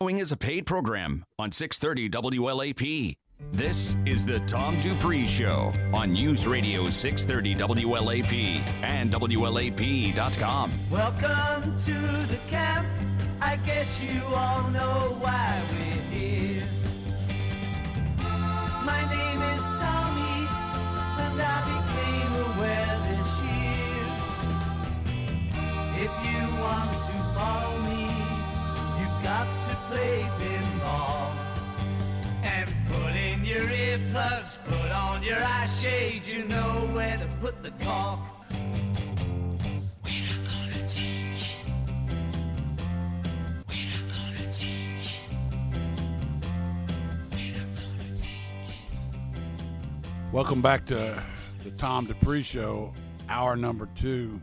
Following is a paid program on 630 WLAP. This is the Tom Dupree Show on News Radio 630 WLAP and WLAP.com. Welcome to the camp. I guess you all know why we're you got to play pinball. And put in your earplugs, put on your eye shades, you know where to put the cork. Welcome back to the Tom Dupree Show, hour number two.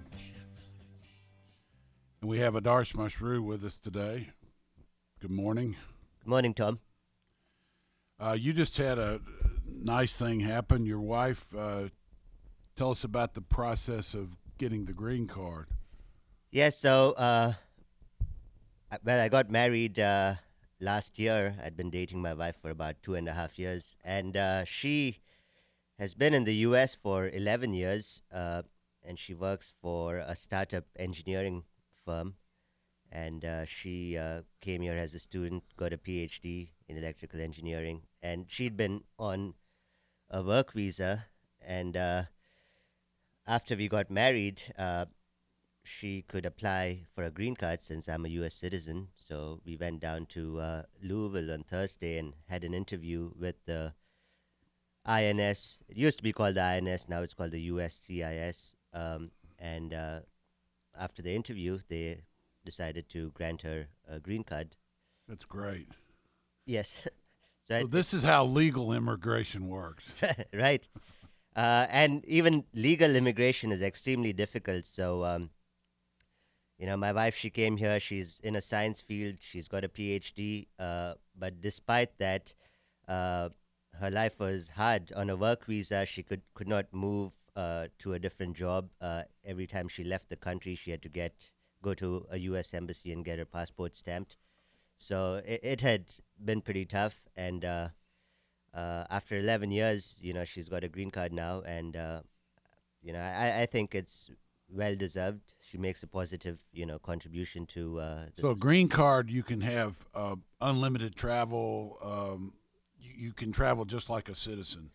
And we have Adarsh Mashru with us today. Good morning. Good morning, Tom. Uh, you just had a nice thing happen. Your wife, uh, tell us about the process of getting the green card. Yes, so uh, well, I got married uh, last year. I'd been dating my wife for about two and a half years, and uh, she has been in the U.S. for 11 years, uh, and she works for a startup engineering firm. And uh, she uh, came here as a student, got a PhD in electrical engineering, and she'd been on a work visa. And uh, after we got married, uh, she could apply for a green card since I'm a U.S. citizen. So we went down to uh, Louisville on Thursday and had an interview with the INS. It used to be called the INS, now it's called the USCIS. Um, and uh, after the interview, they decided to grant her a green card. That's great. Yes. so So this is how legal immigration works. right. Uh, and even legal immigration is extremely difficult. So, um, you know, my wife, she came here. She's in a science field. She's got a PhD. Uh, but despite that, uh, her life was hard. On a work visa, she could, could not move uh, to a different job. Uh, every time she left the country, she had to get go to a U.S. embassy and get her passport stamped. So it, it had been pretty tough. And uh, uh, after 11 years, you know, she's got a green card now, and uh, you know, I, I think it's well deserved. She makes a positive, you know, contribution to. Uh, the So a green card, you can have uh, unlimited travel. Um, you, you can travel just like a citizen.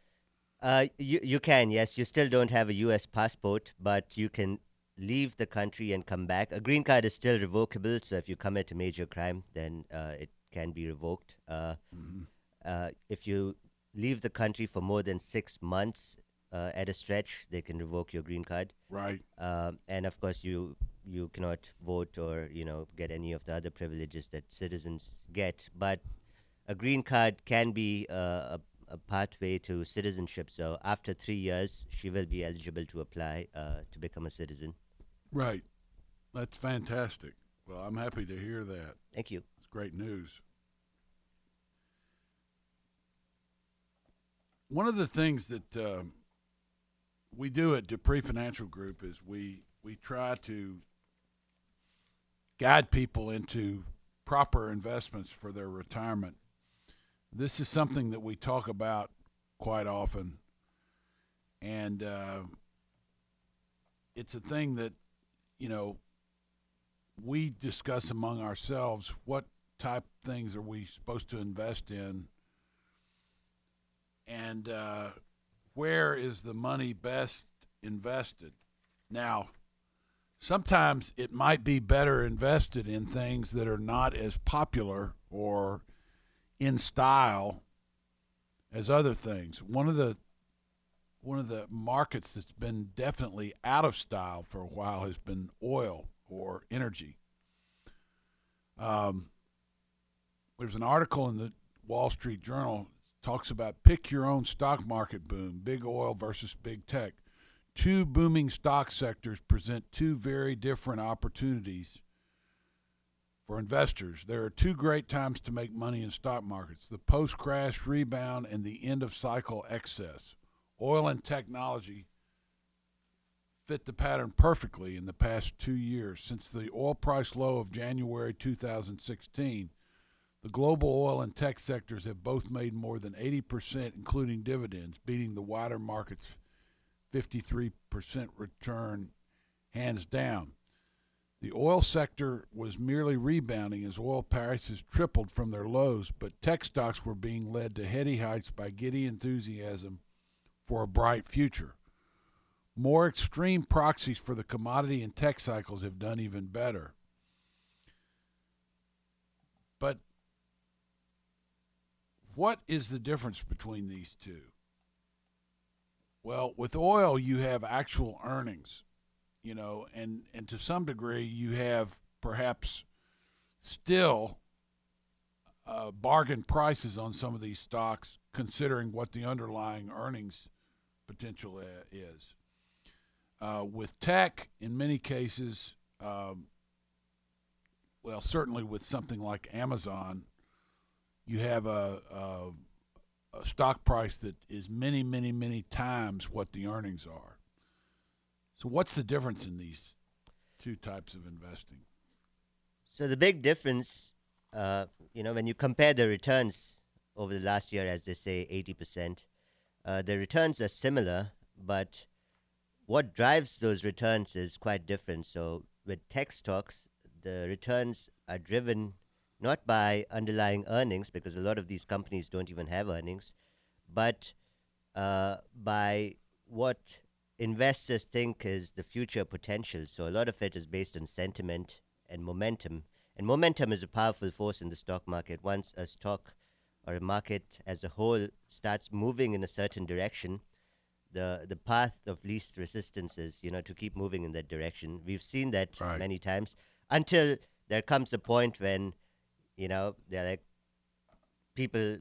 Uh, you you can yes. You still don't have a U.S. passport, but you can leave the country and come back. A green card is still revocable, so if you commit a major crime, then uh, it can be revoked. Uh, uh, if you leave the country for more than six months uh, at a stretch, they can revoke your green card. Right. um, and of course you you cannot vote or you know get any of the other privileges that citizens get but a green card can be uh, a, a pathway to citizenship so after three years she will be eligible to apply uh, to become a citizen Right. That's fantastic. Well, I'm happy to hear that. thank you It's great news. One of the things that um we do at Dupree Financial Group is we we try to guide people into proper investments for their retirement. This is something that we talk about quite often, and uh, it's a thing that you know we discuss among ourselves what type things are we supposed to invest in and uh, where is the money best invested? Now sometimes it might be better invested in things that are not as popular or in style as other things. One of the one of the markets that's been definitely out of style for a while has been oil or energy. Um, there's an article in the Wall Street Journal talks about pick your own stock market boom, big oil versus big tech. Two booming stock sectors present two very different opportunities for investors. There are two great times to make money in stock markets: the post-crash rebound and the end of cycle excess. Oil and technology fit the pattern perfectly in the past two years. Since the oil price low of January 2016, The global oil and tech sectors have both made more than 80%, including dividends, beating the wider market's 53% return hands down. The oil sector was merely rebounding as oil prices tripled from their lows, but tech stocks were being led to heady heights by giddy enthusiasm for a bright future. More extreme proxies for the commodity and tech cycles have done even better. But what is the difference between these two? Well, with oil, you have actual earnings, you know, and, and to some degree, you have perhaps still uh, bargain prices on some of these stocks, considering what the underlying earnings potential uh, is. Uh, with tech, in many cases, um, well, certainly with something like Amazon, you have a, a, a stock price that is many, many, many times what the earnings are. So, what's the difference in these two types of investing? So the big difference, uh, you know, when you compare the returns over the last year, as they say, eighty percent, uh, the returns are similar, but what drives those returns is quite different. So with tech stocks, the returns are driven not by underlying earnings, because a lot of these companies don't even have earnings, but uh, by what investors think is the future potential. So a lot of it is based on sentiment and momentum. And momentum is a powerful force in the stock market. Once a stock or a market as a whole starts moving in a certain direction, the the path of least resistance is you know to keep moving in that direction. We've seen that Right. many times until there comes a point when you know they're like people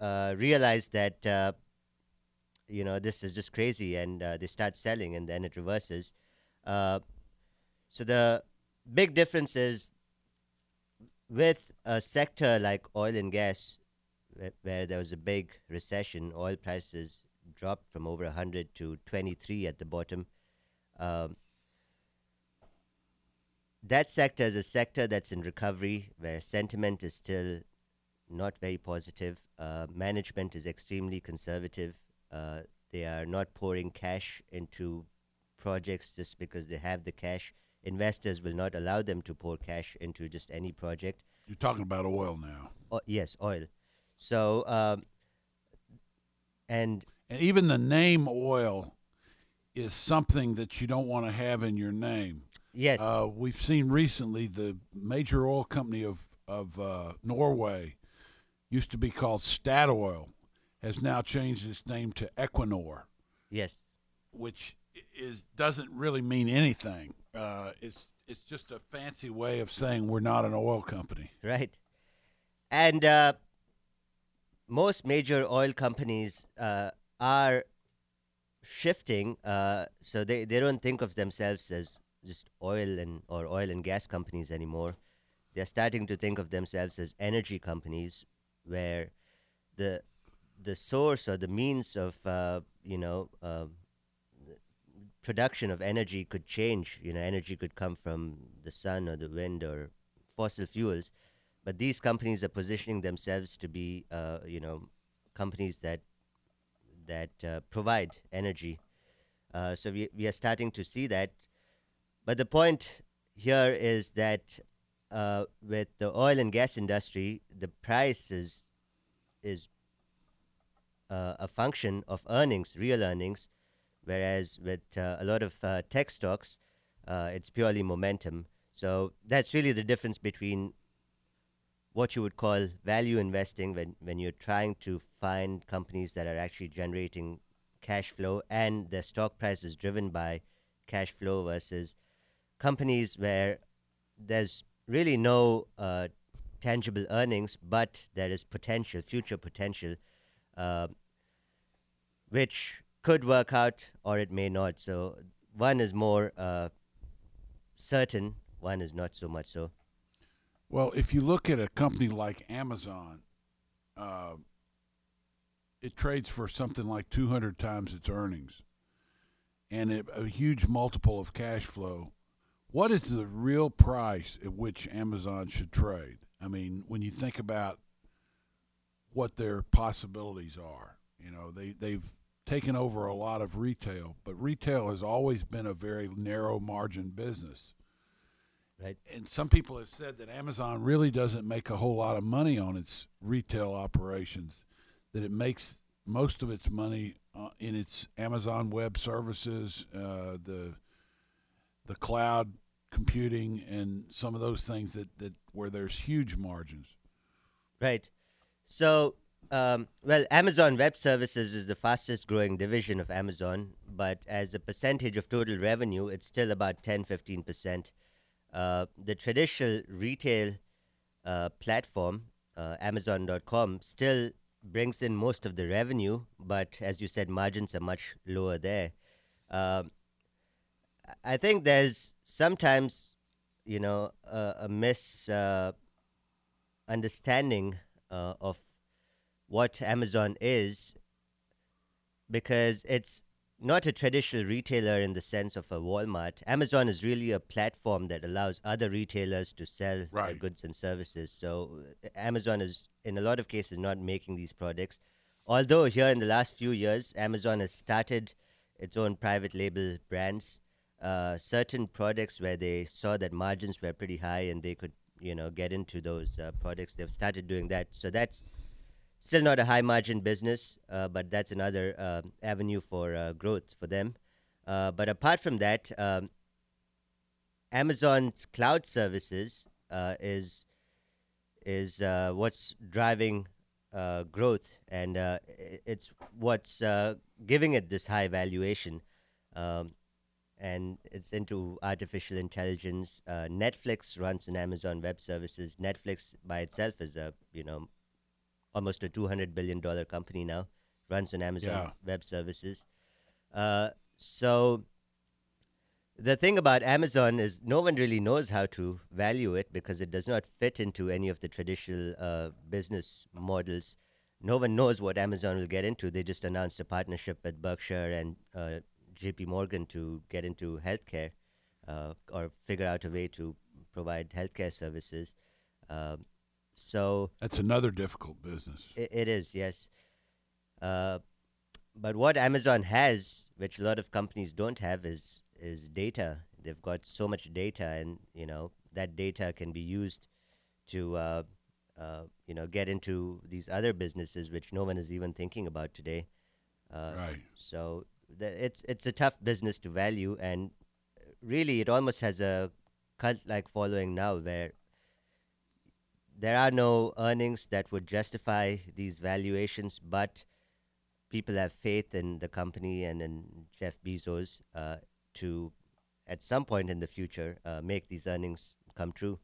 uh, realize that uh, you know this is just crazy and uh, they start selling and then it reverses. Uh, so the big difference is with a sector like oil and gas, where, there was a big recession, oil prices dropped from over 100 to 23 at the bottom. Um, that sector is a sector that's in recovery, where sentiment is still not very positive. Uh, management is extremely conservative. Uh, they are not pouring cash into projects just because they have the cash. Investors will not allow them to pour cash into just any project. You're talking about oil now. O- yes, oil. So, um, and And even the name oil is something that you don't want to have in your name. yes, Uh, we've seen recently the major oil company of of uh, Norway used to be called Statoil, has now changed its name to Equinor, yes, which is doesn't really mean anything. Uh, it's it's just a fancy way of saying we're not an oil company. right. And uh, most major oil companies uh, are shifting, uh, so they, they don't think of themselves as just oil and or oil and gas companies anymore. They're starting to think of themselves as energy companies, where the the source or the means of uh, you know uh, production of energy could change. You know, energy could come from the sun or the wind or fossil fuels, but these companies are positioning themselves to be, uh, you know, companies that that uh, provide energy. Uh, so we we are starting to see that. But the point here is that uh, with the oil and gas industry, the price is is uh, a function of earnings, real earnings, whereas with uh, a lot of tech stocks, it's purely momentum. So that's really the difference between what you would call value investing when, when you're trying to find companies that are actually generating cash flow and the stock price is driven by cash flow versus companies where there's really no uh, tangible earnings, but there is potential, future potential, uh, which could work out or it may not. So one is more uh, certain, one is not so much so. Well, if you look at a company like Amazon, uh, it trades for something like 200 times its earnings and a, a huge multiple of cash flow. What is the real price at which Amazon should trade? I mean, when you think about what their possibilities are. You know, they they've taken over a lot of retail, but retail has always been a very narrow margin business. Right. And some people have said that Amazon really doesn't make a whole lot of money on its retail operations, that it makes most of its money uh, in its Amazon Web Services, uh, the the cloud computing, and some of those things that, that where there's huge margins. Right. So, um, well, Amazon Web Services is the fastest growing division of Amazon, but as a percentage of total revenue, it's still about 10 15%. Uh, the traditional retail uh, platform, uh, Amazon.com, still brings in most of the revenue, but as you said, margins are much lower there. Um, I think there's sometimes, you know, a, a mis uh, uh, of what Amazon is because it's not a traditional retailer in the sense of a Walmart. Amazon is really a platform that allows other retailers to sell their goods and services. So uh, Amazon is, in a lot of cases, not making these products. Although here in the last few years, Amazon has started its own private label brands. Uh, certain products where they saw that margins were pretty high and they could, you know, get into those uh, products. They've started doing that. So that's still not a high margin business, uh, but that's another uh, avenue for uh, growth for them. Uh, but apart from that, um, Amazon's cloud services uh, is is what's driving growth, and it's what's giving it this high valuation. Um, and it's into artificial intelligence. Uh, Netflix runs on Amazon Web Services. Netflix by itself is a you know almost a two hundred billion dollar company now. Runs on Amazon Yeah. Web Services. Uh, so the thing about Amazon is no one really knows how to value it because it does not fit into any of the traditional uh, business models. No one knows what Amazon will get into. They just announced a partnership with Berkshire and uh, J.P. Morgan to get into healthcare uh, or figure out a way to provide healthcare services. Um so That's another difficult business. it, it is, yes. Uh, but what Amazon has, which a lot of companies don't have, is is data. They've got so much data, and you know that data can be used to uh, uh, you know get into these other businesses, which no one is even thinking about today. Uh, Right. So the, it's it's a tough business to value, and really, it almost has a cult-like following now, where there are no earnings that would justify these valuations, but people have faith in the company and in Jeff Bezos uh, to, at some point in the future, uh, make these earnings come true.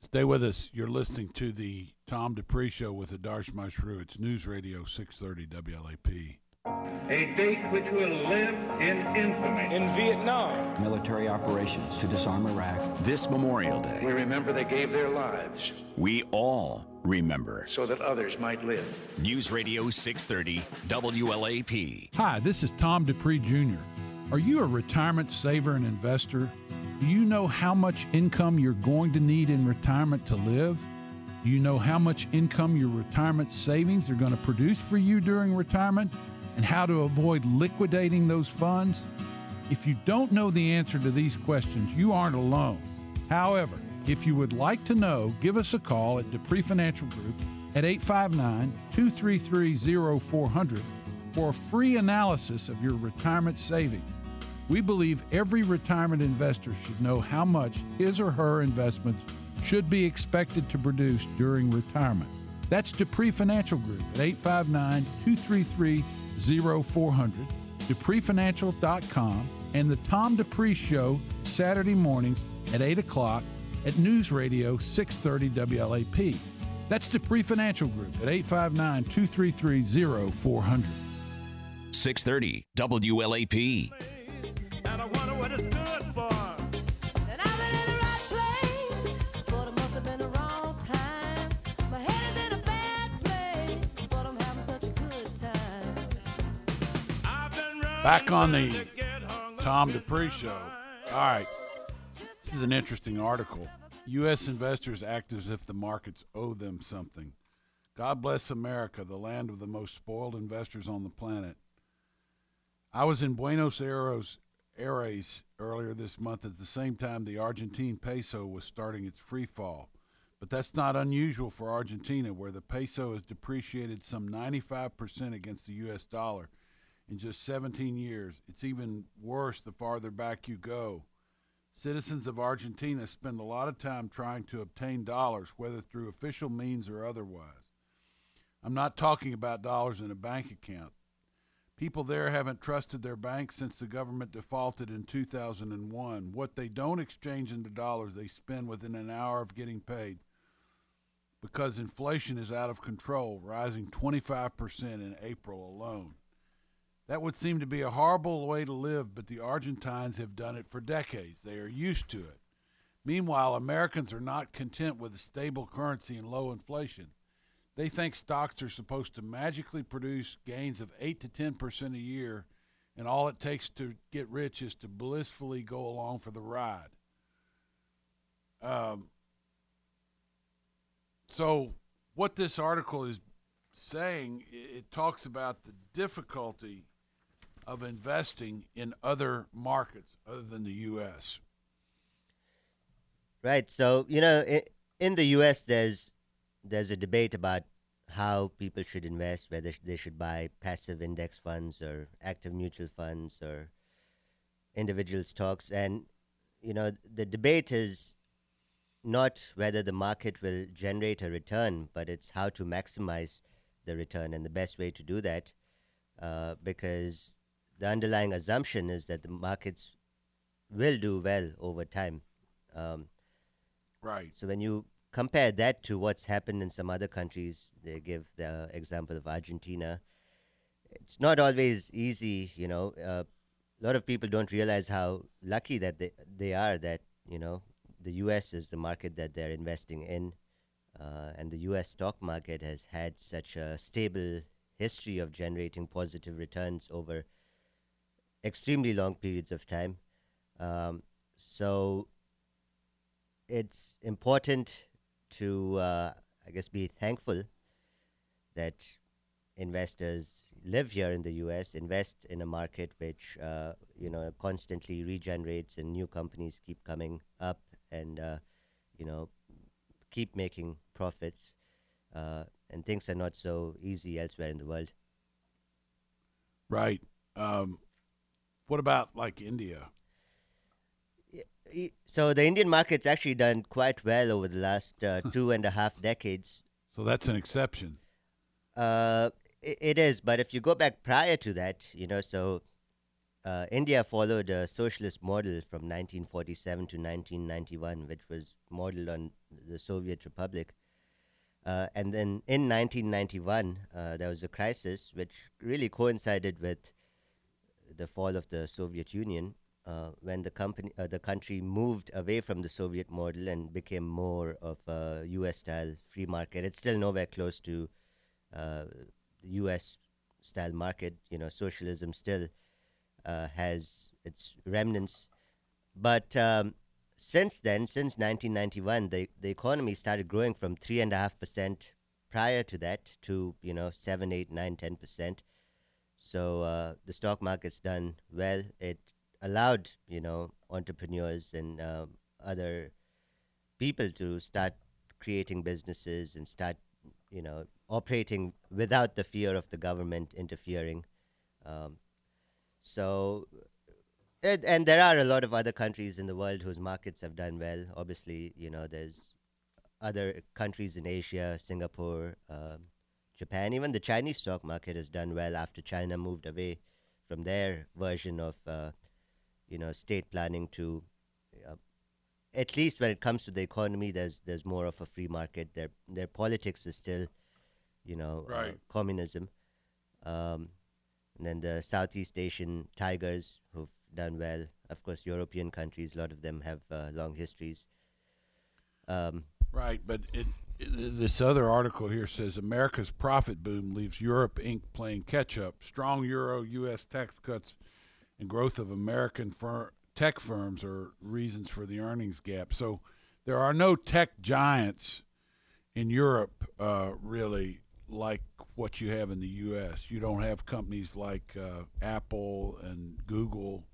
Stay with us. You're listening to the Tom Dupree Show with Adarsh Mashru. It's News Radio 630 WLAP. A date which will live in infamy. in Vietnam. military operations to disarm Iraq. This Memorial Day. We remember they gave their lives we all remember. so that others might live. News Radio 630 WLAP. Hi, this is Tom Dupree Jr. Are you a retirement saver and investor? Do you know how much income you're going to need in retirement to live? Do you know how much income your retirement savings are going to produce for you during retirement and how to avoid liquidating those funds? If you don't know the answer to these questions, you aren't alone. However, if you would like to know, give us a call at Dupree Financial Group at 859 233 0400 for a free analysis of your retirement savings. We believe every retirement investor should know how much his or her investments should be expected to produce during retirement. That's Dupree Financial Group at 859 233 0400, DupreeFinancial.com, and the Tom Dupree Show Saturday mornings at 8 o'clock at News Radio 630 WLAP. That's Dupree Financial Group at 859 233 0400. 630 WLAP. Back on the Tom Dupree Show. All right. This is an interesting article. U.S. investors act as if the markets owe them something. God bless America, the land of the most spoiled investors on the planet. I was in Buenos Aires, Aires earlier this month at the same time the Argentine peso was starting its free fall. But that's not unusual for Argentina, where the peso has depreciated some 95% against the U.S. dollar in just 17 years. It's even worse the farther back you go. Citizens of Argentina spend a lot of time trying to obtain dollars, whether through official means or otherwise. I'm not talking about dollars in a bank account. People there haven't trusted their banks since the government defaulted in 2001. What they don't exchange into dollars, they spend within an hour of getting paid because inflation is out of control, rising 25% in April alone. That would seem to be a horrible way to live, but the Argentines have done it for decades. They are used to it. Meanwhile, Americans are not content with a stable currency and low inflation. They think stocks are supposed to magically produce gains of 8 to 10% a year, and all it takes to get rich is to blissfully go along for the ride. Um, so, what this article is saying, it talks about the difficulty of investing in other markets other than the U.S. Right. So you know, in, the U.S., there's there's a debate about how people should invest, whether they should buy passive index funds or active mutual funds or individual stocks, and you know, the debate is not whether the market will generate a return, but it's how to maximize the return, and the best way to do that, uh, because the underlying assumption is that the markets will do well over time. Um, Right. so when you compare that to what's happened in some other countries, they give the example of Argentina. It's not always easy, you know. Uh, a lot of people don't realize how lucky that they they are that you know the U.S. is the market that they're investing in, uh, and the U.S. stock market has had such a stable history of generating positive returns over extremely long periods of time. Um, so it's important to, uh, I guess, be thankful that investors live here in the U.S., invest in a market which, uh, you know, constantly regenerates and new companies keep coming up and, uh, you know, keep making profits. Uh, and things are not so easy elsewhere in the world. Right. Um, what about like India? So the Indian market's actually done quite well over the last uh, two and a half decades. So that's an exception. Uh, i it is, but if you go back prior to that, you know, so uh, India followed a socialist model from 1947 to 1991, which was modeled on the Soviet Republic. Uh, and then in 1991, uh, there was a crisis which really coincided with the fall of the Soviet Union, uh, when the company, uh, the country moved away from the Soviet model and became more of a U.S.-style free market. It's still nowhere close to uh, U.S.-style market. You know, socialism still uh, has its remnants, but um, since then, since 1991, the the economy started growing from three and a half percent prior to that to you know seven, eight, nine, ten percent. So uh, the stock market's done well. It allowed you know entrepreneurs and um, other people to start creating businesses and start you know operating without the fear of the government interfering. Um, so and, and there are a lot of other countries in the world whose markets have done well. Obviously, you know, there's other countries in Asia, Singapore, um, Japan. Even the Chinese stock market has done well after China moved away from their version of, uh, you know, state planning to, uh, at least when it comes to the economy, there's there's more of a free market. Their their politics is still, you know, uh, communism. Um, and then the Southeast Asian tigers who've done well. Of course, European countries, a lot of them have uh, long histories. Um, Right, but it, this other article here says America's profit boom leaves Europe Inc. playing catch up. Strong euro, U.S. tax cuts, and growth of American fir- tech firms are reasons for the earnings gap. So there are no tech giants in Europe, uh, really. like what you have in the U.S. You don't have companies like uh, Apple and Google,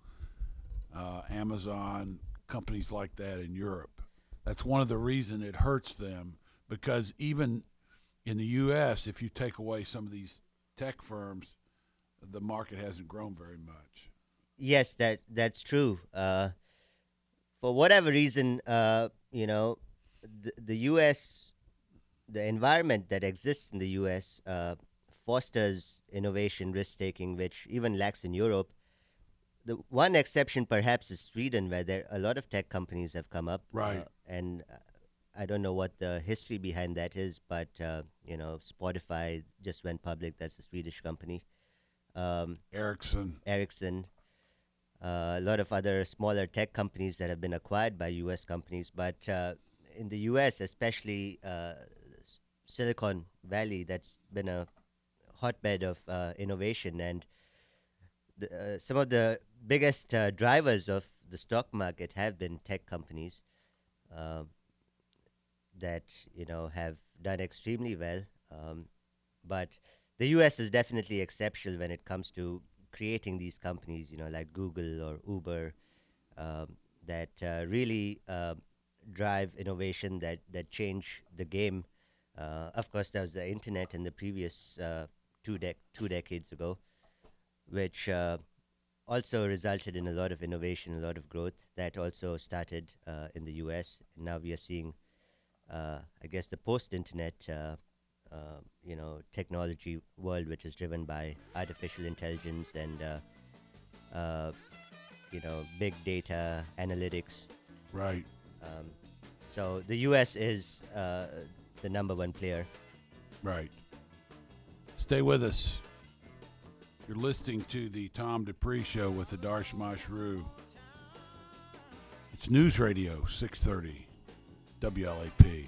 uh, Amazon, companies like that in Europe. That's one of the reason it hurts them because even in the U.S., if you take away some of these tech firms, the market hasn't grown very much. Yes, that that's true. Uh, for whatever reason, uh, you know, the, the U.S. the environment that exists in the U.S. Uh, fosters innovation, risk taking, which even lacks in Europe. The one exception, perhaps, is Sweden, where there a lot of tech companies have come up. Right. uh, and uh, I don't know what the history behind that is, but uh, you know, Spotify just went public. That's a Swedish company. Um, Ericsson, Ericsson, uh, a lot of other smaller tech companies that have been acquired by U.S. companies. But uh, in the U.S., especially uh, Silicon Valley, that's been a hotbed of uh, innovation, and the, uh, some of the biggest uh, drivers of the stock market have been tech companies um that you know have done extremely well. Um, but the U.S. is definitely exceptional when it comes to creating these companies, you know, like Google or Uber, um, that uh, really uh, drive innovation that that change the game. Uh, of course, there was the internet in the previous uh, two dec- two decades ago, which uh, also resulted in a lot of innovation, a lot of growth. That also started uh, in the U.S. Now we are seeing, I guess, the post-internet, uh, uh, you know, technology world, which is driven by artificial intelligence and, uh, uh, you know, big data analytics. right? Um, so the U.S. is uh, the number one player. Right. Stay with us. You're listening to the Tom Dupree Show with Adarsh Mashru. It's News Radio 630 WLAP.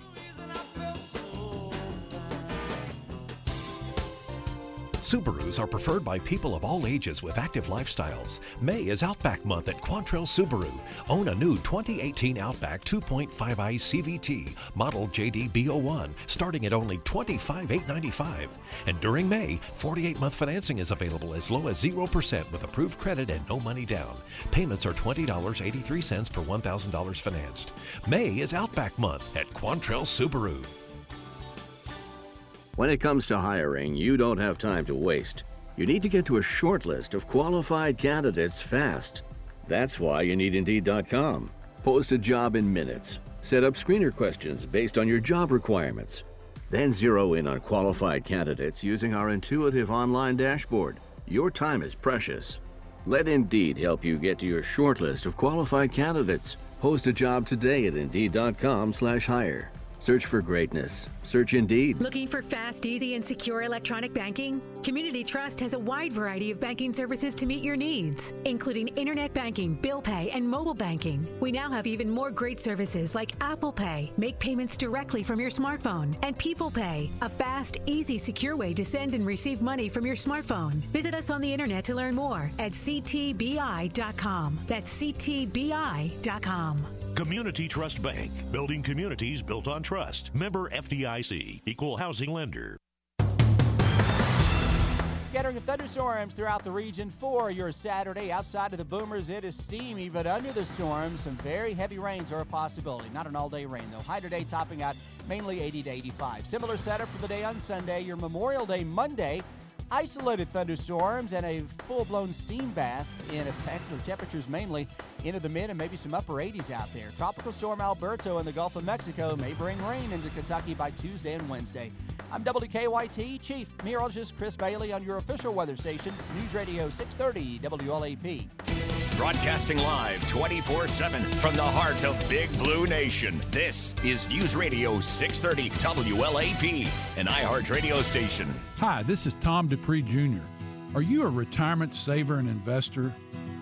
Subarus are preferred by people of all ages with active lifestyles. May is Outback Month at Quantrell Subaru. Own a new 2018 Outback 2.5i CVT, model JDB01, starting at only $25,895. And during May, 48 month financing is available as low as 0% with approved credit and no money down. Payments are $20.83 per $1,000 financed. May is Outback Month at Quantrell Subaru. When it comes to hiring, you don't have time to waste. You need to get to a short list of qualified candidates fast. That's why you need Indeed.com. Post a job in minutes. Set up screener questions based on your job requirements. Then zero in on qualified candidates using our intuitive online dashboard. Your time is precious. Let Indeed help you get to your short list of qualified candidates. Post a job today at Indeed.com/hire. Search for greatness. Search Indeed. Looking for fast, easy, and secure electronic banking? Community Trust has a wide variety of banking services to meet your needs, including internet banking, bill pay, and mobile banking. We now have even more great services like Apple Pay, make payments directly from your smartphone, and People Pay, a fast, easy, secure way to send and receive money from your smartphone. Visit us on the internet to learn more at ctbi.com. That's ctbi.com. Community Trust Bank, building communities built on trust. Member FDIC, equal housing lender. Scattering of thunderstorms throughout the region for your Saturday. Outside of the boomers, it is steamy, but under the storm, some very heavy rains are a possibility. Not an all day rain, though. High today topping out mainly 80 to 85. Similar setup for the day on Sunday. Your Memorial Day Monday. Isolated thunderstorms and a full blown steam bath in effect. The temperatures mainly into the mid and maybe some upper 80s out there. Tropical storm Alberto in the Gulf of Mexico may bring rain into Kentucky by Tuesday and Wednesday. I'm WKYT Chief Meteorologist Chris Bailey on your official weather station, News Radio 630 WLAP. Broadcasting live 24 7 from the heart of Big Blue Nation. This is News Radio 630 WLAP, an iHeart radio station. Hi, this is Tom Dupree Jr. Are you a retirement saver and investor?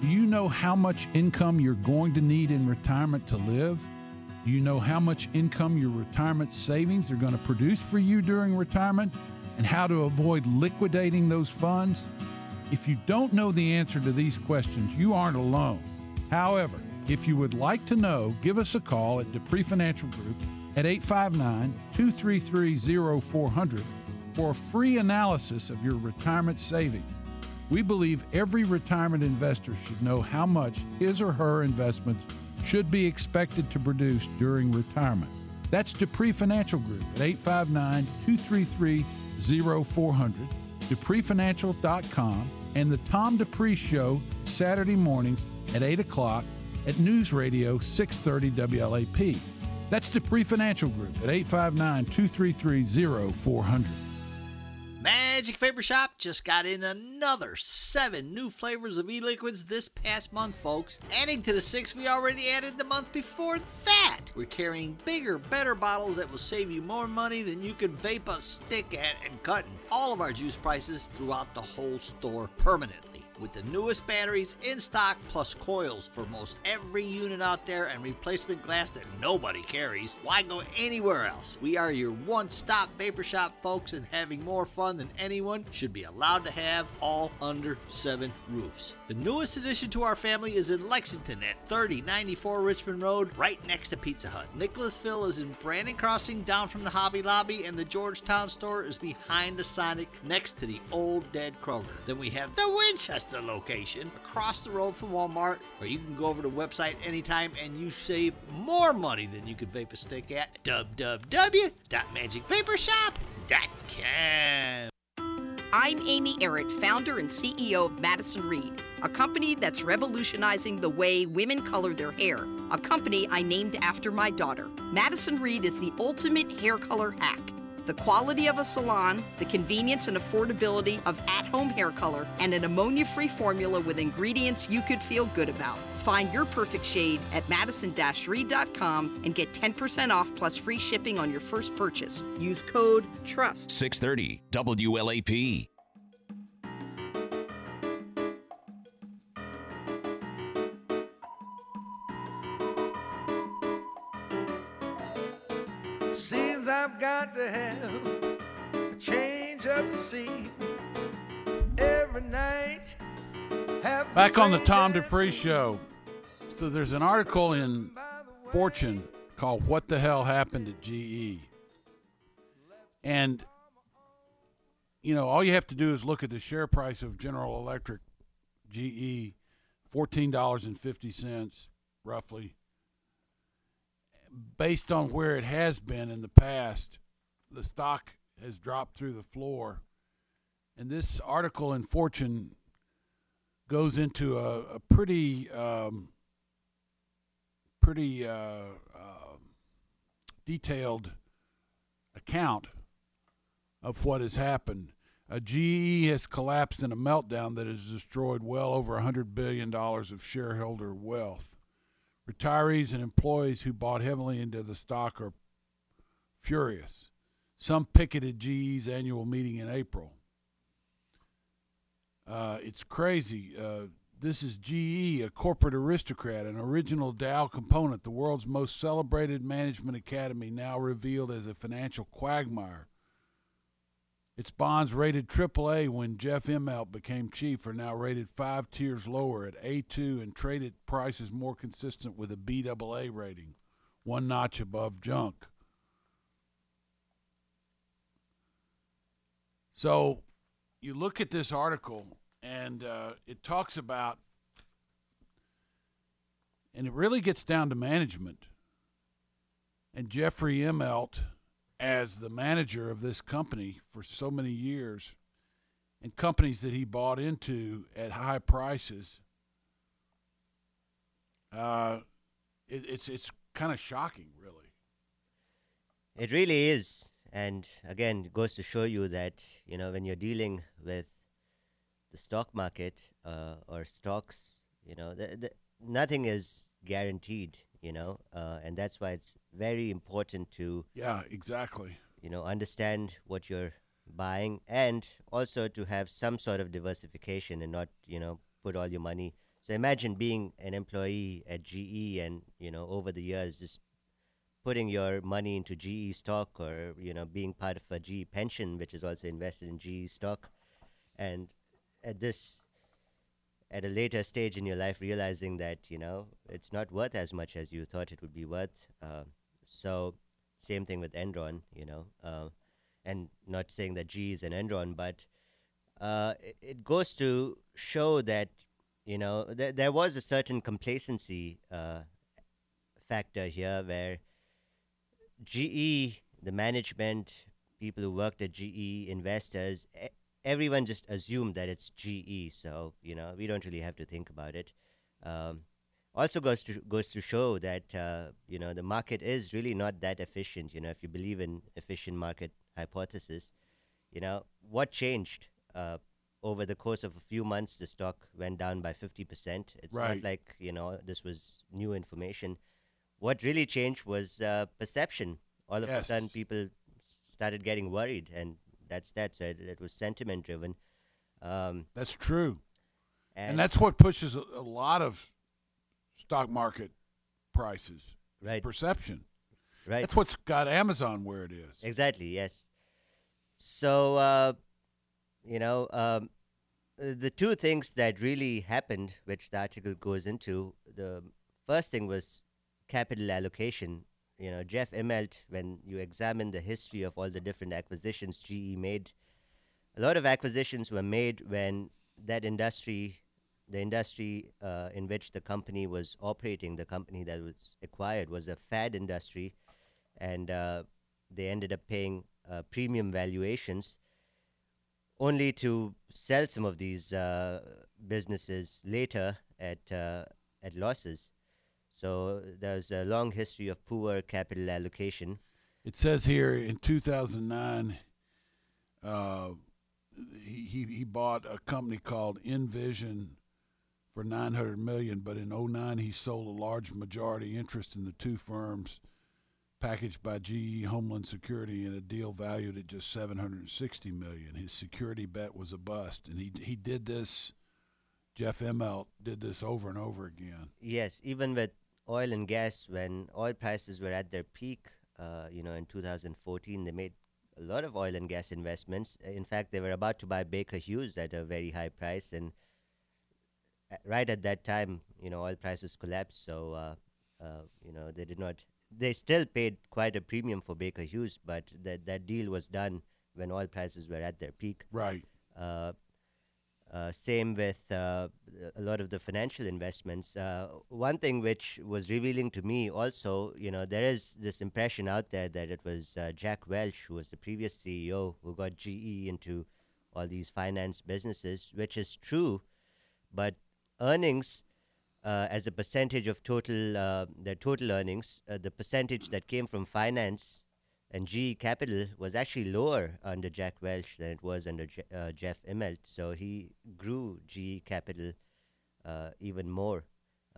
Do you know how much income you're going to need in retirement to live? Do you know how much income your retirement savings are going to produce for you during retirement and how to avoid liquidating those funds? If you don't know the answer to these questions, you aren't alone. However, if you would like to know, give us a call at Dupree Financial Group at 859 233 0400 for a free analysis of your retirement savings. We believe every retirement investor should know how much his or her investments should be expected to produce during retirement. That's Dupree Financial Group at 859 233 0400, DupreeFinancial.com, and the Tom Dupree Show Saturday mornings at 8 o'clock at News Radio 630 WLAP. That's Dupree Financial Group at 859 233 0400. Magic Vapor Shop just got in another seven new flavors of e-liquids this past month, folks, adding to the six we already added the month before that. We're carrying bigger, better bottles that will save you more money than you could vape a stick at and cutting all of our juice prices throughout the whole store permanently with the newest batteries in stock plus coils for most every unit out there and replacement glass that nobody carries. Why go anywhere else? We are your one stop vapor shop, folks, and having more fun than anyone should be allowed to have all under seven roofs. The newest addition to our family is in Lexington at 3094 Richmond Road, right next to Pizza Hut. Nicholasville is in Brannon Crossing down from the Hobby Lobby, and the Georgetown store is behind the Sonic next to the old dead Kroger. Then we have the Winchester location across the road from Walmart, where you can go over to the website anytime and you save more money than you could vape a stick at www.magicvaporshop.com. I'm Amy Errett, founder and CEO of Madison Reed, a company that's revolutionizing the way women color their hair, a company I named after my daughter. Madison Reed is the ultimate hair color hack. The quality of a salon, the convenience and affordability of at home hair color, and an ammonia free formula with ingredients you could feel good about. Find your perfect shade at madison reed.com and get 10% off plus free shipping on your first purchase. Use code TRUST. 630 WLAP. I've got to have a change of scene every night. Back on the Tom Dupree Show. So there's an article in Fortune called What the Hell Happened at GE? And, you know, all you have to do is look at the share price of General Electric, GE, $14.50 roughly. Based on where it has been in the past, the stock has dropped through the floor. And this article in Fortune goes into a, a pretty um, pretty uh, uh, detailed account of what has happened. A GE has collapsed in a meltdown that has destroyed well over $100 billion of shareholder wealth. Retirees and employees who bought heavily into the stock are furious. Some picketed GE's annual meeting in April. Uh, it's crazy. Uh, this is GE, a corporate aristocrat, an original Dow component, the world's most celebrated management academy, now revealed as a financial quagmire. Its bonds rated AAA when Jeff Immelt became chief are now rated five tiers lower at A2 and traded prices more consistent with a BAA rating, one notch above junk. So you look at this article and uh, it talks about, and it really gets down to management. And Jeffrey Immelt, as the manager of this company for so many years, and companies that he bought into at high prices, uh, it, it's it's kind of shocking, really. It really is. And again, it goes to show you that, you know, when you're dealing with the stock market uh, or stocks, you know, the, the, nothing is guaranteed, you know, uh, and that's why it's very important to, Yeah, exactly. you know, understand what you're buying and also to have some sort of diversification and not, you know, put all your money. So imagine being an employee at GE and, you know, over the years just putting your money into GE stock or, you know, being part of a GE pension, which is also invested in GE stock. And at this, at a later stage in your life, realizing that, you know, it's not worth as much as you thought it would be worth. Uh, so, same thing with Enron, you know. Uh, and not saying that GE is an Enron, but uh, it, goes to show that you know there there was a certain complacency uh, factor here where GE, the management, people who worked at GE, investors, everyone just assumed that it's GE. So you know we don't really have to think about it. Um, also goes to goes to show that uh, you know the market is really not that efficient. You know if you believe in efficient market hypothesis, you know what changed uh, over the course of a few months. The stock went down by fifty percent. It's Right. not like you know this was new information. What really changed was uh, perception. All of a sudden, people started getting worried, and that's that. So it, it was sentiment driven. Um, That's true. and, And, that's what pushes a, a lot of stock market prices. Right. Perception. Right. That's what's got Amazon where it is. Exactly. Yes. So uh, you know, um, the two things that really happened, which the article goes into, the first thing was capital allocation. You know, Jeff Immelt, when you examine the history of all the different acquisitions GE made, a lot of acquisitions were made when that industry, the industry uh, in which the company was operating, the company that was acquired, was a fad industry, and uh, they ended up paying uh, premium valuations only to sell some of these uh, businesses later at uh, at losses. So there's a long history of poor capital allocation. It says here in 2009, uh, he, he he bought a company called InVision for 900 million, but in 09 he sold a large majority interest in the two firms, packaged by GE Homeland Security in a deal valued at just 760 million. His security bet was a bust, and he he did this. Jeff Immelt did this over and over again. Yes, even with oil and gas, when oil prices were at their peak, uh, you know, in 2014, they made a lot of oil and gas investments. Uh, In fact, they were about to buy Baker Hughes at a very high price, and right at that time, you know, oil prices collapsed. So, uh, uh, you know, they did not. They still paid quite a premium for Baker Hughes, but that that deal was done when oil prices were at their peak. Right. Uh, uh, same with uh, a lot of the financial investments. Uh, one thing which was revealing to me also, you know, there is this impression out there that it was uh, Jack Welch, who was the previous CEO, who got GE into all these finance businesses, which is true, but earnings. Uh, as a percentage of total their total earnings, the percentage that came from finance and GE Capital was actually lower under Jack Welch than it was under Je- uh, Jeff Immelt. So he grew GE Capital uh, even more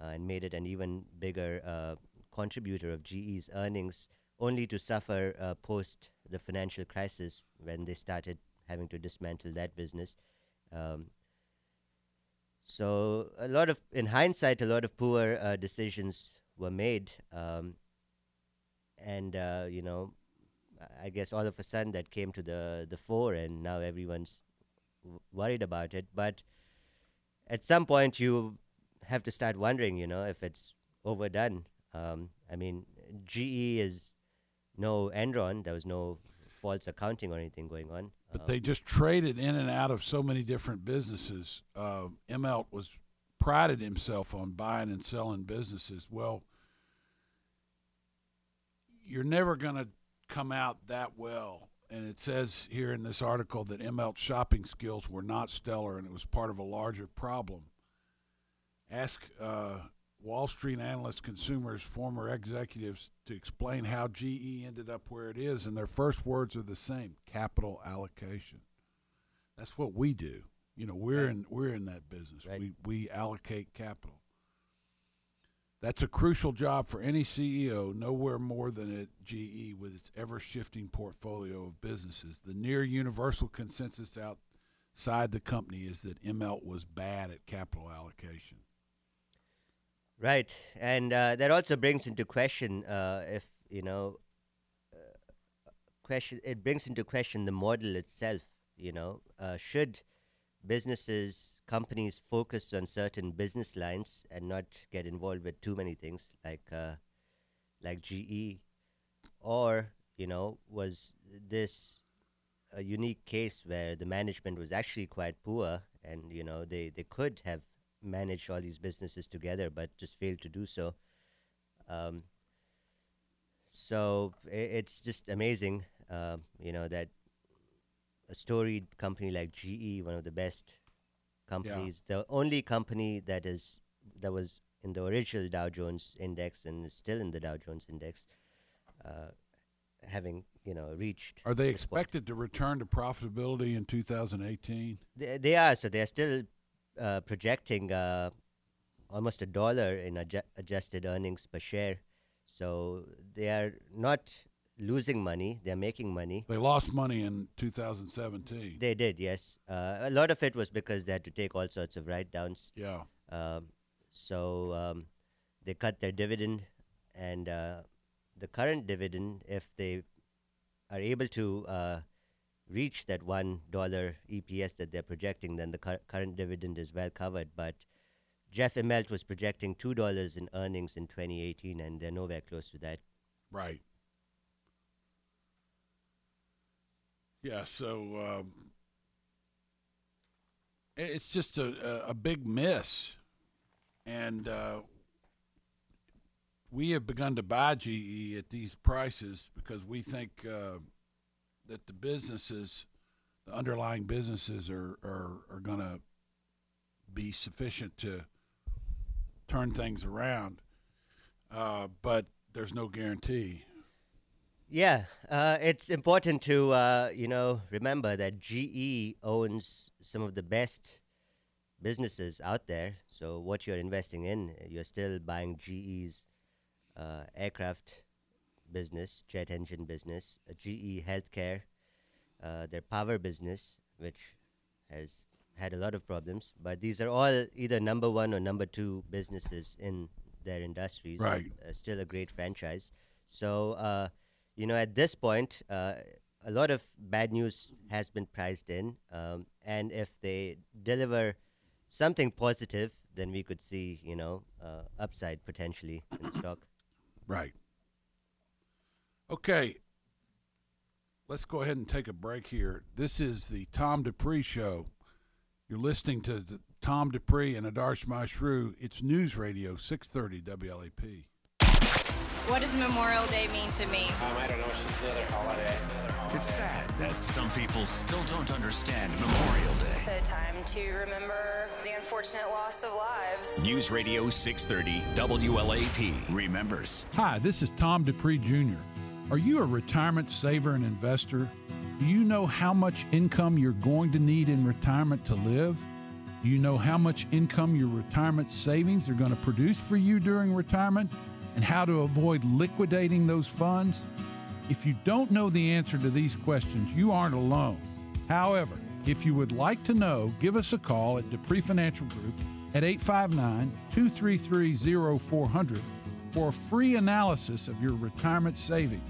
uh, and made it an even bigger uh, contributor of GE's earnings, only to suffer uh, post the financial crisis when they started having to dismantle that business. Um, so a lot of, in hindsight, a lot of poor uh, decisions were made, um, and you know, I guess all of a sudden that came to the the fore, and now everyone's w- worried about it. But at some point, you have to start wondering, you know, if it's overdone. Um, I mean, GE is no Enron. There was no false accounting or anything going on. But Um, they just traded in and out of so many different businesses. Uh, Immelt was prided himself on buying and selling businesses. Well, you're never going to come out that well. And it says here in this article that Immelt's shopping skills were not stellar, and it was part of a larger problem. Ask uh, Wall Street analysts, consumers, former executives to explain how GE ended up where it is, and their first words are the same: capital allocation. That's what we do. You know, we're in we're in that business. We we allocate capital. That's a crucial job for any CEO, nowhere more than at GE with its ever shifting portfolio of businesses. The near universal consensus outside the company is that Immelt was bad at capital allocation. Right, and uh, that also brings into question uh, if you know, uh, question. It brings into question the model itself. You know, uh, should businesses, companies focus on certain business lines and not get involved with too many things like uh, like GE, or you know, was this a unique case where the management was actually quite poor, and you know they they could have managed all these businesses together, but just failed to do so. Um, so it's just amazing, uh, you know, that a storied company like GE, one of the best companies, the only company that is that was in the original Dow Jones Index and is still in the Dow Jones Index, uh, having you know reached. Are they this point. expected to return to profitability in 2018? They, they are. So they are still uh, projecting uh, almost a dollar in adju- adjusted earnings per share. So they are not losing money; they are making money. They lost money in 2017. They did, yes. Uh, a lot of it was because they had to take all sorts of write downs. Yeah. Um, so um, they cut their dividend, and uh, the current dividend, if they are able to uh, reach that one dollar EPS that they're projecting, then the cur- current dividend is well covered. But Jeff Immelt was projecting two dollars in earnings in 2018, and they're nowhere close to that. Right. Yeah, so um, it's just a, a, big miss. And uh, we have begun to buy GE at these prices because we think uh, that the businesses, the underlying businesses, are, are, are going to be sufficient to turn things around. Uh, but there's no guarantee. Yeah, uh, it's important to uh, you know remember that GE owns some of the best businesses out there. So what you're investing in, you're still buying GE's uh, aircraft business, jet engine business, uh, GE healthcare, uh, their power business, which has had a lot of problems. But these are all either number one or number two businesses in their industries. Right. Uh, still a great franchise. So uh, you know, at this point, uh, a lot of bad news has been priced in, um, and if they deliver something positive, then we could see, you know, uh, upside potentially in stock. Right. Okay. Let's go ahead and take a break here. This is the Tom Dupree Show. You're listening to Tom Dupree and Adarsh Mashru. It's News Radio 630 WLAP. What does Memorial Day mean to me? Um, I don't know. It's just another holiday. It's sad that some people still don't understand Memorial Day. It's a time to remember the unfortunate loss of lives. News Radio 630 WLAP remembers. Hi, this is Tom Dupree Jr. Are you a retirement saver and investor? Do you know how much income you're going to need in retirement to live? Do you know how much income your retirement savings are going to produce for you during retirement and how to avoid liquidating those funds? If you don't know the answer to these questions, you aren't alone. However, if you would like to know, give us a call at Dupree Financial Group at 859 233 0400 for a free analysis of your retirement savings.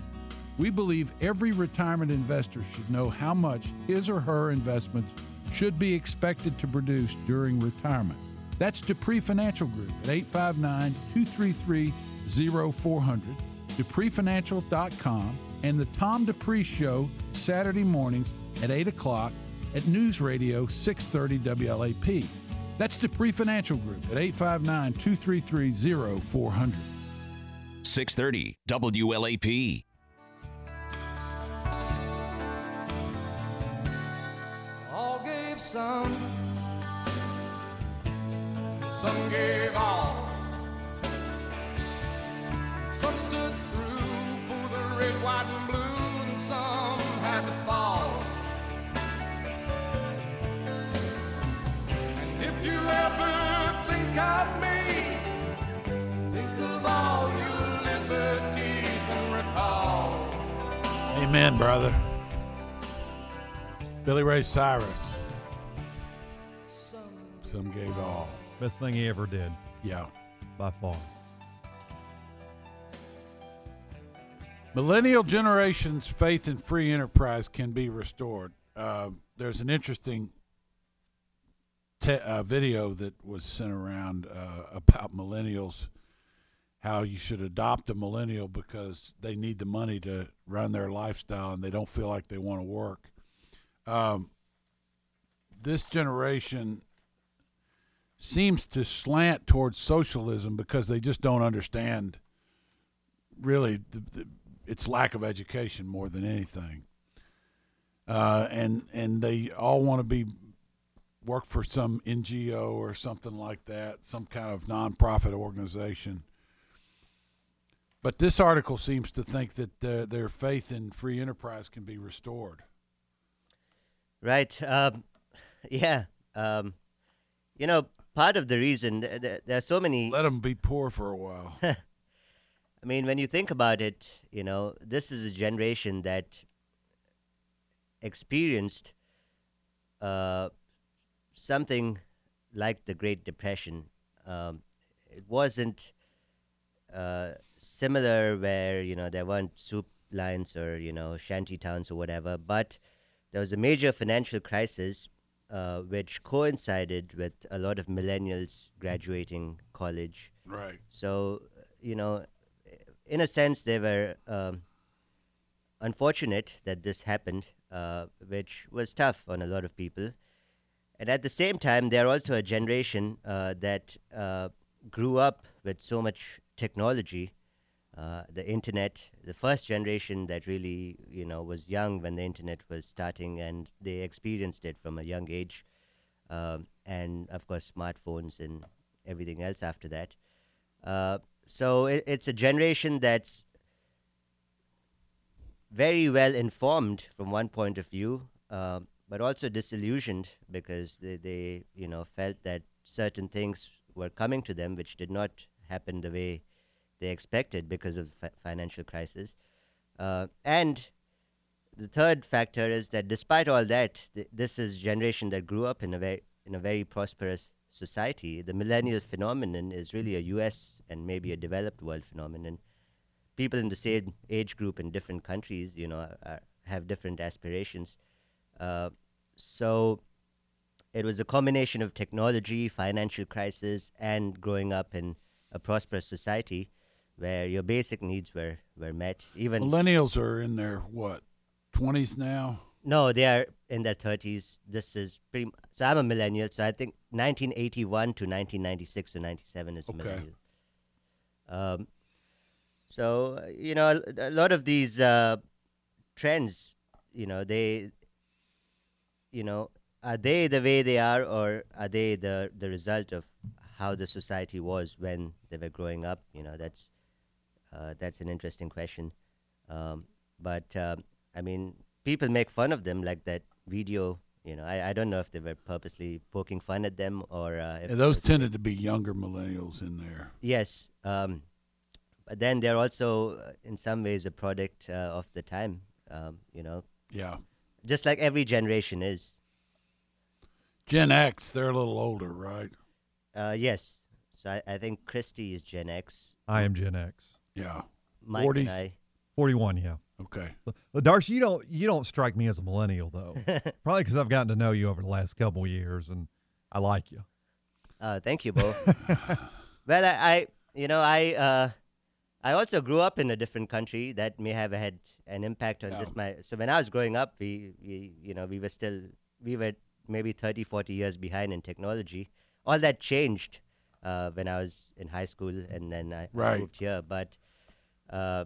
We believe every retirement investor should know how much his or her investments should be expected to produce during retirement. That's Dupree Financial Group at 859 233 0400, DupreeFinancial.com, and the Tom Dupree Show Saturday mornings at 8 o'clock at News Radio 630 WLAP. That's Dupree Financial Group at 859 233 0400. 630 WLAP. All gave some, some gave all. Some stood through for the red, white, and blue, and some had to fall. And if you ever think of me, think of all your liberties and recall. Amen, brother. Billy Ray Cyrus. Some gave all. Best thing he ever did. Yeah. By far. Millennial generation's faith in free enterprise can be restored. Uh, there's an interesting te- uh, video that was sent around uh, about millennials, how you should adopt a millennial because they need the money to run their lifestyle and they don't feel like they want to work. Um, this generation seems to slant towards socialism because they just don't understand really the, the, its lack of education more than anything. Uh, and and they all want to be work for some NGO or something like that, some kind of nonprofit organization. But this article seems to think that uh, their faith in free enterprise can be restored. Right. Um, yeah. Um, you know, part of the reason th- th- there are so many. Let them be poor for a while. I mean, when you think about it, you know, this is a generation that experienced uh, something like the Great Depression. Um, it wasn't uh, similar where you know there weren't soup lines or you know shanty towns or whatever, but there was a major financial crisis uh, which coincided with a lot of millennials graduating college. Right. So you know, in a sense, they were um, unfortunate that this happened, uh, which was tough on a lot of people. And at the same time, they're also a generation uh, that uh, grew up with so much technology, uh, the internet. The first generation that really, you know, was young when the internet was starting, and they experienced it from a young age. Um, and of course, smartphones and everything else after that. So it, it's a generation that's very well informed from one point of view, um, but also disillusioned because they, they, you know, felt that certain things were coming to them which did not happen the way they expected because of the fi- financial crisis. Uh, and the third factor is that despite all that, th- this is generation that grew up in a very in a very prosperous society. The millennial phenomenon is really a U.S. and maybe a developed world phenomenon. People in the same age group in different countries, you know, are, have different aspirations. Uh, so it was a combination of technology, financial crisis, and growing up in a prosperous society where your basic needs were, were met. Even Millennials are in their what, twenties now? No, they are in their thirties. This is pretty. So I'm a millennial. So I think 1981 to 1996 to 97 is a Okay. millennial. Um, so uh, you know, a, a lot of these uh, trends, you know, they, you know, are they the way they are, or are they the the result of how the society was when they were growing up? You know, that's uh, that's an interesting question. Um, but um, I mean, people make fun of them like that video. You know, I, I don't know if they were purposely poking fun at them or uh, if Yeah, those tended to be younger millennials in there. Yes, um, but then they're also uh, in some ways a product uh, of the time. Um, you know. Yeah. Just like every generation is. Gen X, they're a little older, right? Uh, yes. So I, I think Christy is Gen X. I am Gen X. Yeah. Mike and I. 41, yeah. Okay. Well, Darcy, you don't you don't strike me as a millennial though. Probably because I've gotten to know you over the last couple of years, and I like you. Uh, thank you, Bo. well, I, I, you know, I, uh, I also grew up in a different country that may have had an impact on just my. So when I was growing up, we, we, you know, we were still, we were maybe 30, 40 years behind in technology. All that changed uh, when I was in high school, and then I Right. moved here. But uh,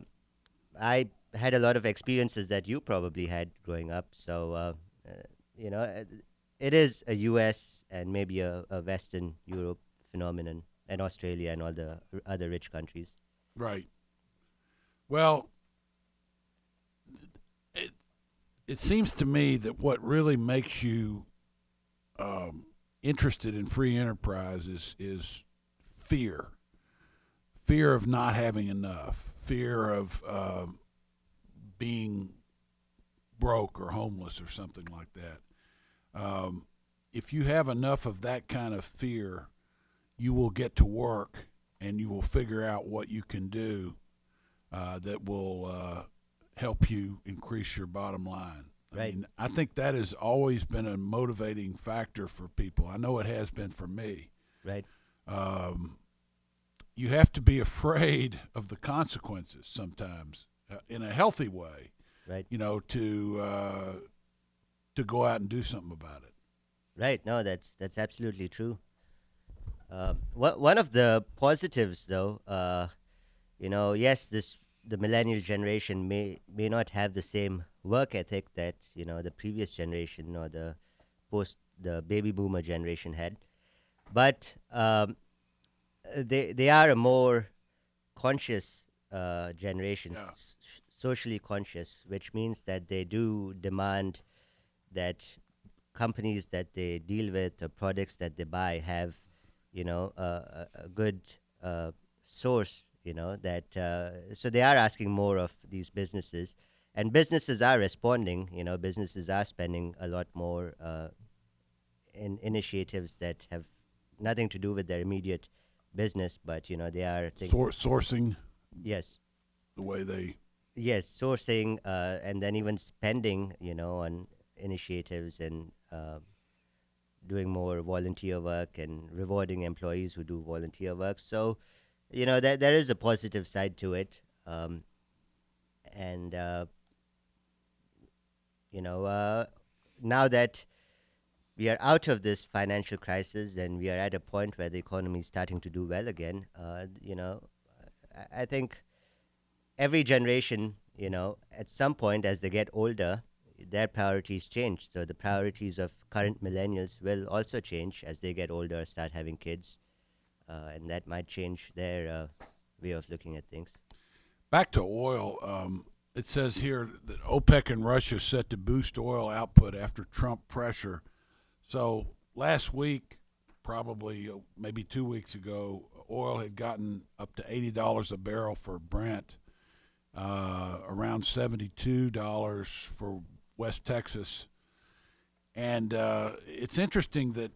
I had a lot of experiences that you probably had growing up. So, uh, uh, you know, uh, it is a U.S. and maybe a, a Western Europe phenomenon, and Australia and all the r- other rich countries. Right. Well, it, it seems to me that what really makes you um, interested in free enterprise is, is fear fear of not having enough, fear of uh, being broke or homeless or something like that. Um, if you have enough of that kind of fear, you will get to work and you will figure out what you can do uh, that will uh, help you increase your bottom line. I Right. mean, I think that has always been a motivating factor for people. I know it has been for me. Right. Um, you have to be afraid of the consequences sometimes in a healthy way. Right. You know, to uh, to go out and do something about it. Right. No, that's that's absolutely true. Um, one of the positives, though, uh, you know, yes, this the millennial generation may may not have the same work ethic that you know the previous generation or the post the baby boomer generation had, but um, they they are a more conscious uh, generation, s- socially conscious, which means that they do demand that companies that they deal with or products that they buy have, you know, a, a, a good uh, source. You know that, uh, so they are asking more of these businesses, and businesses are responding. You know, businesses are spending a lot more uh, in initiatives that have nothing to do with their immediate business, but you know they are Sor- sourcing. Yes. The way they. Yes, sourcing uh, and then even spending, you know, on initiatives and uh, doing more volunteer work and rewarding employees who do volunteer work. So, you know, there there is a positive side to it, um, and uh, you know, uh, now that we are out of this financial crisis and we are at a point where the economy is starting to do well again, uh, you know, I, think every generation, you know, at some point as they get older, their priorities change. So the priorities of current millennials will also change as they get older, start having kids, uh, and that might change their uh, way of looking at things. Back to oil. Um, it says here that OPEC and Russia set to boost oil output after Trump pressure. So last week, probably uh, maybe two weeks ago, oil had gotten up to eighty dollars a barrel for Brent, uh, around seventy-two dollars for West Texas, and uh, it's interesting that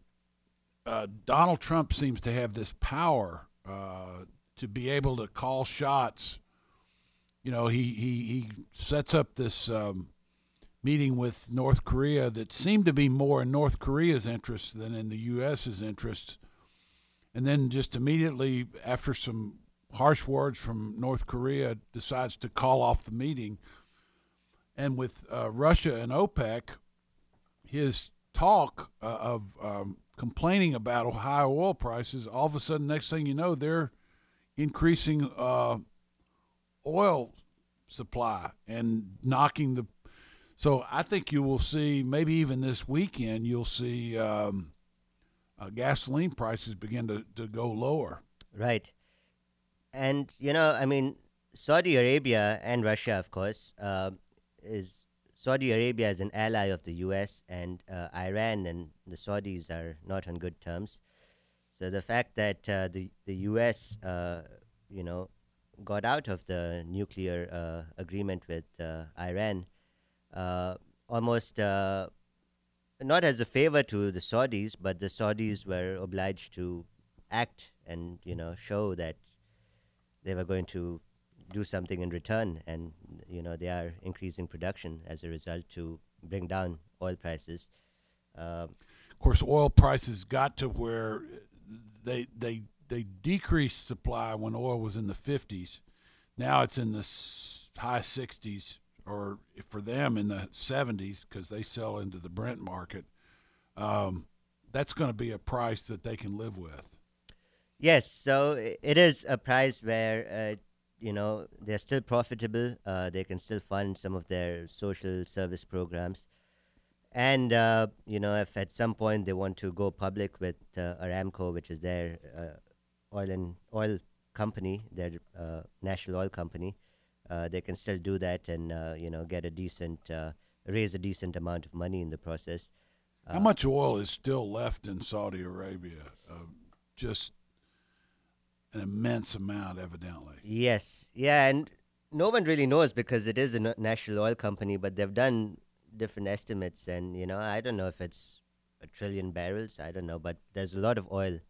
uh, Donald Trump seems to have this power uh, to be able to call shots. You know, he he, he sets up this um, meeting with North Korea that seemed to be more in North Korea's interest than in the U.S.'s interest, and then just immediately after some harsh words from North Korea, decides to call off the meeting. And with uh, Russia and OPEC, his talk uh, of um, complaining about high oil prices, all of a sudden, next thing you know, they're increasing uh, oil supply and knocking the. So I think you will see maybe even this weekend you'll see um, uh, gasoline prices begin to, to go lower. Right. And, you know, I mean, Saudi Arabia and Russia, of course, uh, is Saudi Arabia is an ally of the U.S., and uh, Iran and the Saudis are not on good terms. So the fact that uh, the, the U.S., uh, you know, got out of the nuclear uh, agreement with uh, Iran almost not as a favor to the Saudis, but the Saudis were obliged to act and you know show that they were going to do something in return, and you know they are increasing production as a result to bring down oil prices. Um, Of course, oil prices got to where they they they decreased supply when oil was in the 50s. Now it's in the high 60s, or for them in the 70s, because they sell into the Brent market. Um, that's going to be a price that they can live with. Yes, so it is a price where uh, you know they're still profitable. Uh, they can still fund some of their social service programs, and uh, you know if at some point they want to go public with uh, Aramco, which is their uh, oil and oil company, their uh, national oil company, they can still do that and uh, you know get a decent uh, raise a decent amount of money in the process. How much oil is still left in Saudi Arabia? Uh, just an immense amount, evidently. Yes, yeah, and no one really knows because it is a national oil company, but they've done different estimates, and you know, I don't know if it's a trillion barrels. I don't know, but there's a lot of oil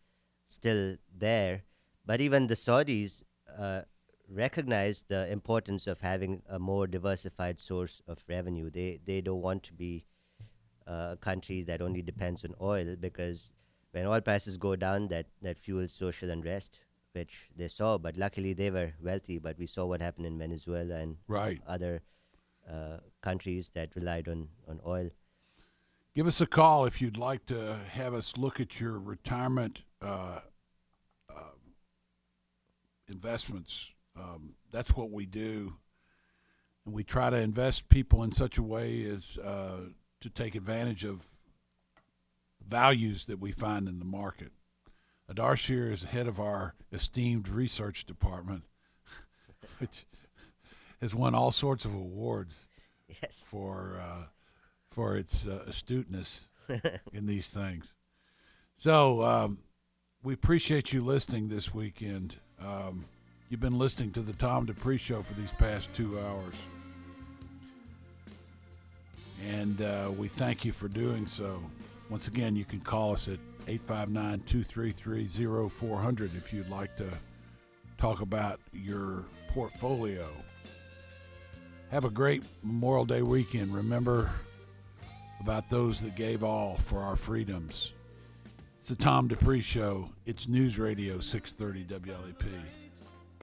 still there. But even the Saudis uh, recognize the importance of having a more diversified source of revenue. They they don't want to be uh, a country that only depends on oil because when oil prices go down, that that fuels social unrest, which they saw. But luckily, they were wealthy. But we saw what happened in Venezuela and Right. other uh, countries that relied on on oil. give us a call if you'd like to have us look at your retirement uh, uh, investments. Um, that's what we do, and we try to invest people in such a way as uh, to take advantage of values that we find in the market. Adarshir is head of our esteemed research department, which has won all sorts of awards Yes. for uh, for its uh, astuteness in these things. So um, we appreciate you listening this weekend. Um, you've been listening to the Tom Dupree Show for these past two hours, and uh, we thank you for doing so. Once again, you can call us at 859 233 0400 if you'd like to talk about your portfolio. Have a great Memorial Day weekend. Remember about those that gave all for our freedoms. It's the Tom Dupree Show. It's News Radio 630 WLAP.